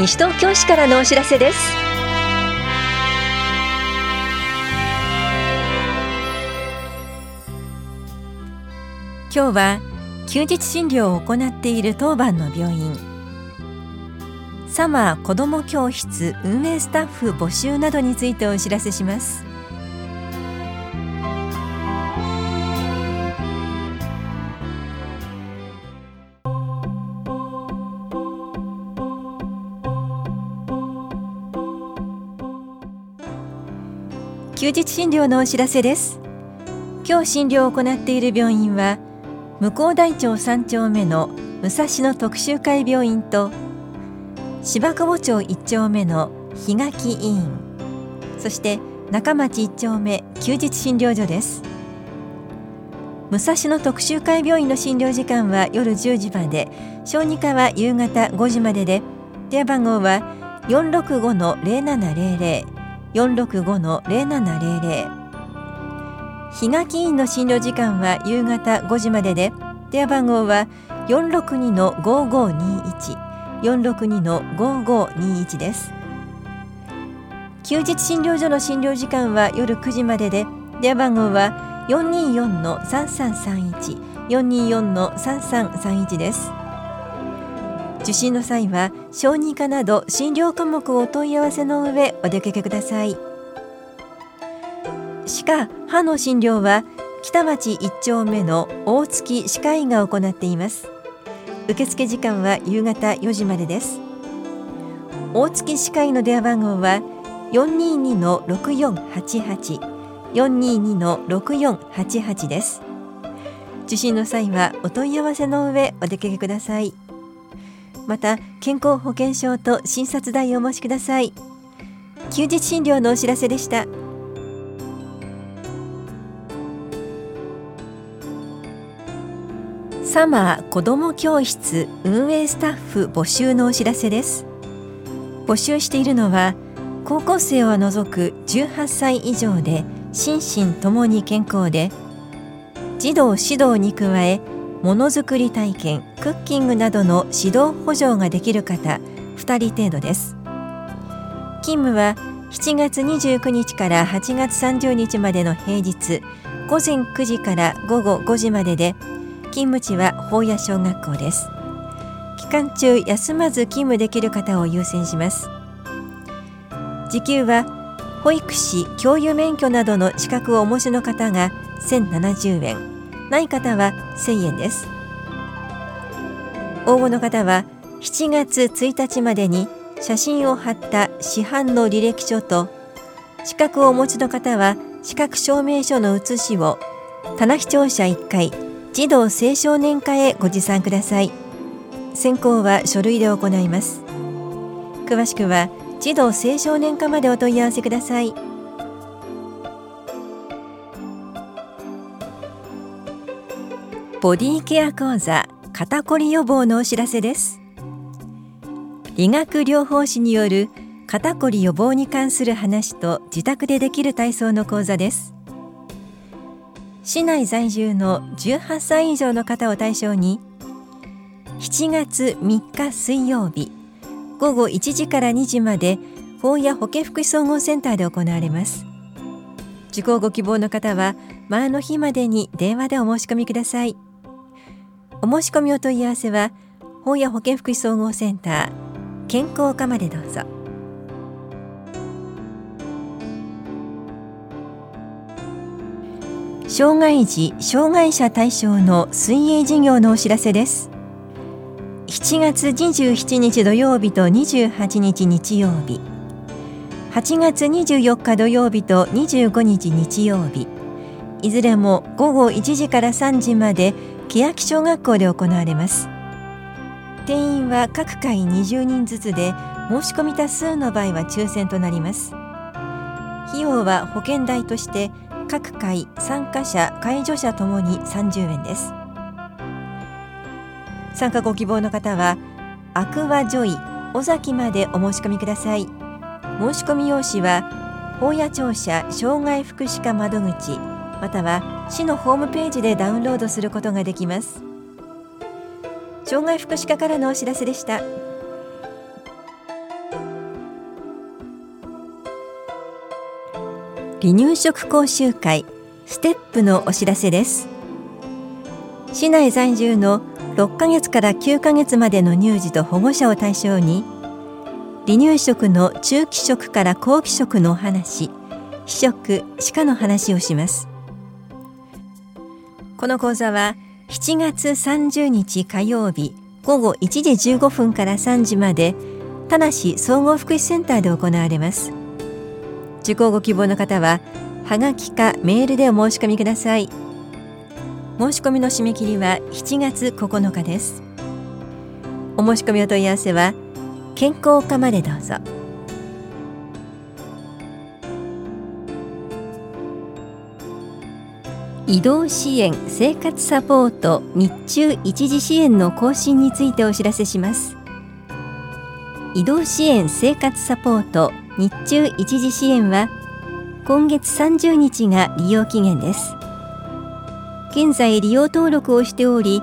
西東京市からのお知らせです。今日は休日診療を行っている当番の病院。サマー子ども教室運営スタッフ募集などについてお知らせします。休日診療のお知らせです。今日診療を行っている病院は向こう大町3丁目の武蔵野特集会病院と芝久保町1丁目の檜垣医院そして中町1丁目休日診療所です。武蔵野特集会病院の診療時間は夜10時まで小児科は夕方5時までで電話番号は465-0700 465-0700檜垣院の診療時間は夕方5時までで電話番号は462-5521 462-5521です。休日診療所の診療時間は夜9時までで電話番号は424-3331 424-3331です。受診の際は小児科など診療科目をお問い合わせの上お出かけください。歯科・歯の診療は北町1丁目の大月歯科医が行っています。受付時間は夕方4時までです。大月歯科医の電話番号は422-6488 422-6488です。受診の際はお問い合わせの上お出かけください。また健康保険証と診察代をお申しください。休日診療のお知らせでした。サマー子ども教室運営スタッフ募集のお知らせです。募集しているのは高校生を除く18歳以上で心身ともに健康で児童指導に加えものづくり体験クッキングなどの指導補助ができる方2人程度です。勤務は7月29日から8月30日までの平日午前9時から午後5時までで勤務地は法屋小学校です。期間中休まず勤務できる方を優先します。時給は保育士教諭免許などの資格をお持ちの方が1070円。ない方は1000円です。応募の方は7月1日までに写真を貼った市販の履歴書と資格をお持ちの方は資格証明書の写しを棚視聴者1回児童青少年課へご持参ください。選考は書類で行います。詳しくは児童青少年課までお問い合わせください。ボディケア講座肩こり予防のお知らせです。理学療法士による肩こり予防に関する話と自宅でできる体操の講座です。市内在住の18歳以上の方を対象に7月3日水曜日午後1時から2時まで法や保健福祉総合センターで行われます。受講ご希望の方は前の日までに電話でお申し込みください。お申し込みお問い合わせは本屋保健福祉総合センター健康課までどうぞ。障害児・障害者対象の水泳事業のお知らせです。7月27日土曜日と28日日曜日。8月24日土曜日と25日日曜日。いずれも午後1時から3時まで欅小学校で行われます。定員は各回20人ずつで申し込み多数の場合は抽選となります。費用は保険代として各回参加者介助者ともに30円です。参加ご希望の方はアクアジョイ尾崎までお申し込みください。申し込み用紙は法屋庁舎障害福祉課窓口または市のホームページでダウンロードすることができます。障害福祉課からのお知らせでした。離乳食講習会ステップのお知らせです。市内在住の6ヶ月から9ヶ月までの乳児と保護者を対象に離乳食の中期食から後期食のお話試食歯科の話をします。この講座は7月30日火曜日午後1時15分から3時まで田梨総合福祉センターで行われます。受講ご希望の方ははがきかメールでお申し込みください。申し込みの締め切りは7月9日です。お申し込みお問い合わせは健康課までどうぞ。移動支援生活サポート日中一時支援の更新についてお知らせします。移動支援生活サポート日中一時支援は今月30日が利用期限です。現在利用登録をしており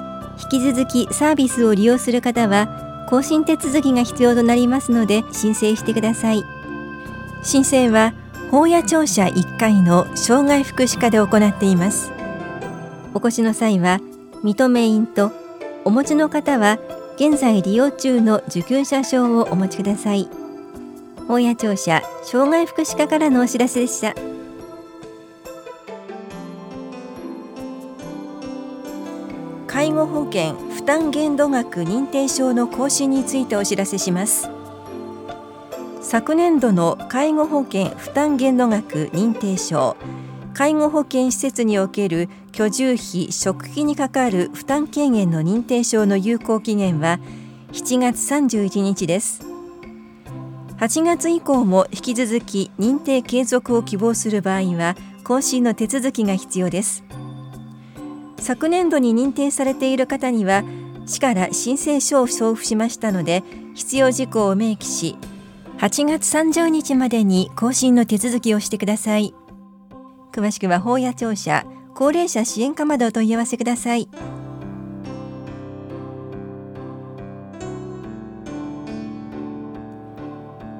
引き続きサービスを利用する方は更新手続きが必要となりますので申請してください。申請は法屋庁舎1階の障害福祉課で行っています。お越しの際は認め印とお持ちの方は現在利用中の受給者証をお持ちください。大谷庁舎障害福祉課からのお知らせでした。介護保険負担限度額認定証の更新についてお知らせします。昨年度の介護保険負担限度額認定証。介護保険施設における居住費・食費にかかる負担軽減の認定証の有効期限は7月31日です。8月以降も引き続き認定継続を希望する場合は更新の手続きが必要です。昨年度に認定されている方には市から申請書を送付しましたので必要事項を明記し8月30日までに更新の手続きをしてください。詳しくは法屋庁舎高齢者支援課までお問い合わせください。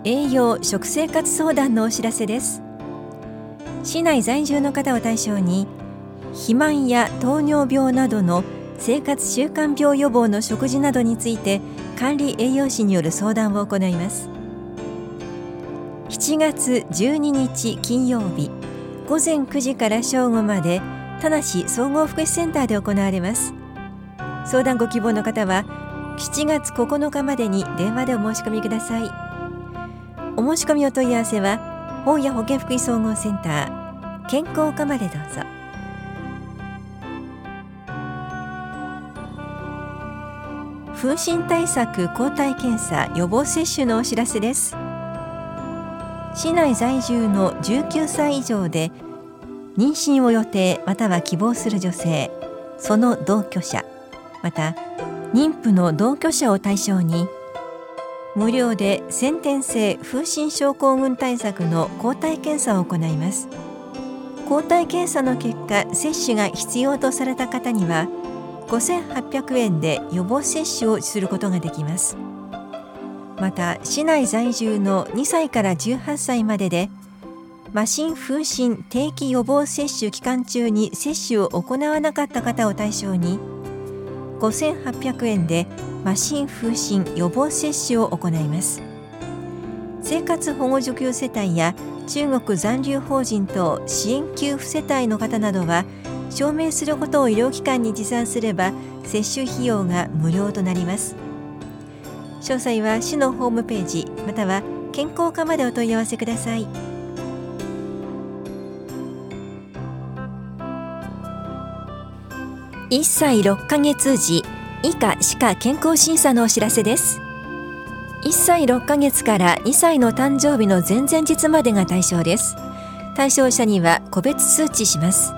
栄養食生活相談のお知らせです。市内在住の方を対象に肥満や糖尿病などの生活習慣病予防の食事などについて管理栄養士による相談を行います。7月12日金曜日午前9時から正午まで田梨総合福祉センターで行われます。相談ご希望の方は7月9日までに電話でお申し込みください。お申し込みお問い合わせは本屋保健福祉総合センター健康課までどうぞ。風疹対策抗体検査予防接種のお知らせです。市内在住の19歳以上で妊娠を予定または希望する女性その同居者また妊婦の同居者を対象に無料で先天性風疹症候群対策の抗体検査を行います。抗体検査の結果接種が必要とされた方には5800円で予防接種をすることができます。また市内在住の2歳から18歳までで麻疹風疹定期予防接種期間中に接種を行わなかった方を対象に5800円で麻疹風疹予防接種を行います。生活保護受給世帯や中国残留法人等支援給付世帯の方などは証明することを医療機関に持参すれば接種費用が無料となります。詳細は市のホームページまたは健康課までお問い合わせください。1歳6ヶ月時以下歯科健康審査のお知らせです。1歳6ヶ月から2歳の誕生日の前々日までが対象です。対象者には個別通知します。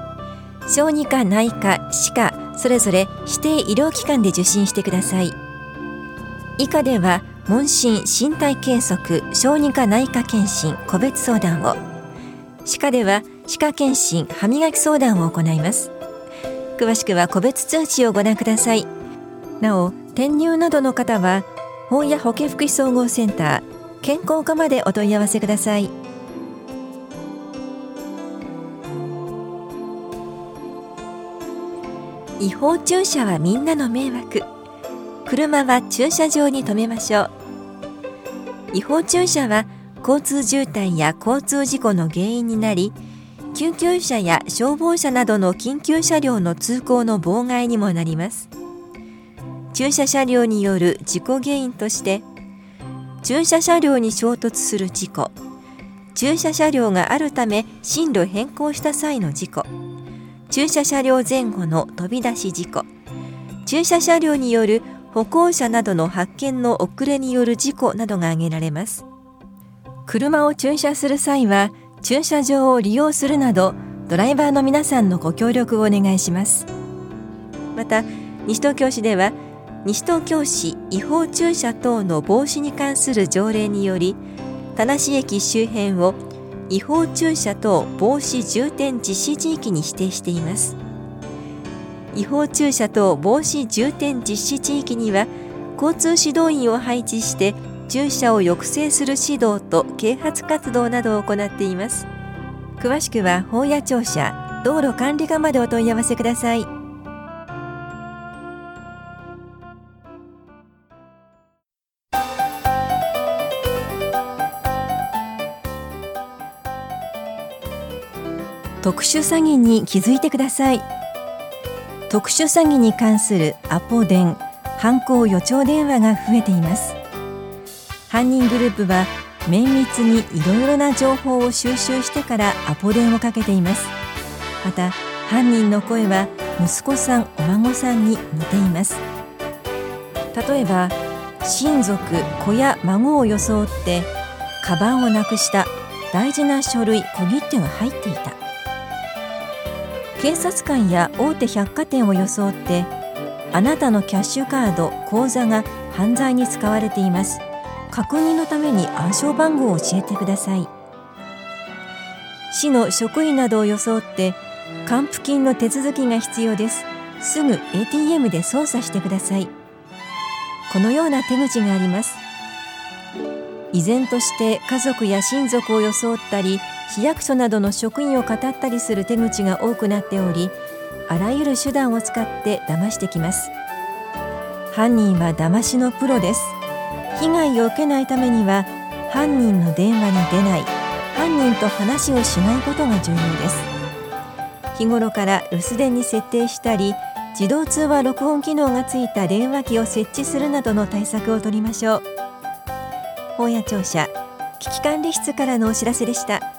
小児科内科歯科それぞれ指定医療機関で受診してください。以下では問診身体計測小児科内科検診個別相談を。歯科では歯科検診歯磨き相談を行います。詳しくは個別通知をご覧ください。なお転入などの方は本屋保健福祉総合センター健康課までお問い合わせください。違法注射はみんなの迷惑。車は駐車場に停めましょう。違法駐車は交通渋滞や交通事故の原因になり救急車や消防車などの緊急車両の通行の妨害にもなります。駐車車両による事故原因として駐車車両に衝突する事故駐車車両があるため進路変更した際の事故駐車車両前後の飛び出し事故駐車車両による歩行者などの発見の遅れによる事故などが挙げられます。車を駐車する際は駐車場を利用するなどドライバーの皆さんのご協力をお願いします。また西東京市では西東京市違法駐車等の防止に関する条例により田無駅周辺を違法駐車等防止重点実施地域に指定しています。違法駐車等防止重点実施地域には交通指導員を配置して駐車を抑制する指導と啓発活動などを行っています。詳しくは法や庁舎道路管理課までお問い合わせください。特殊詐欺に気づいてください。特殊詐欺に関するアポ電犯行予兆電話が増えています。犯人グループは綿密にいろいろな情報を収集してからアポ電をかけています。また犯人の声は息子さんお孫さんに似ています。例えば親族子や孫を装ってカバンをなくした大事な書類小切手が入っていた。警察官や大手百貨店を装ってあなたのキャッシュカード口座が犯罪に使われています。確認のために暗証番号を教えてください。市の職員などを装って還付金の手続きが必要です。すぐ ATM で操作してください。このような手口があります。依然として家族や親族を装ったり市役所などの職員を語ったりする手口が多くなっておりあらゆる手段を使って騙してきます。犯人は騙しのプロです。被害を受けないためには犯人の電話に出ない犯人と話をしないことが重要です。日頃から留守電に設定したり自動通話録音機能がついた電話機を設置するなどの対策を取りましょう。本屋庁舎危機管理室からのお知らせでした。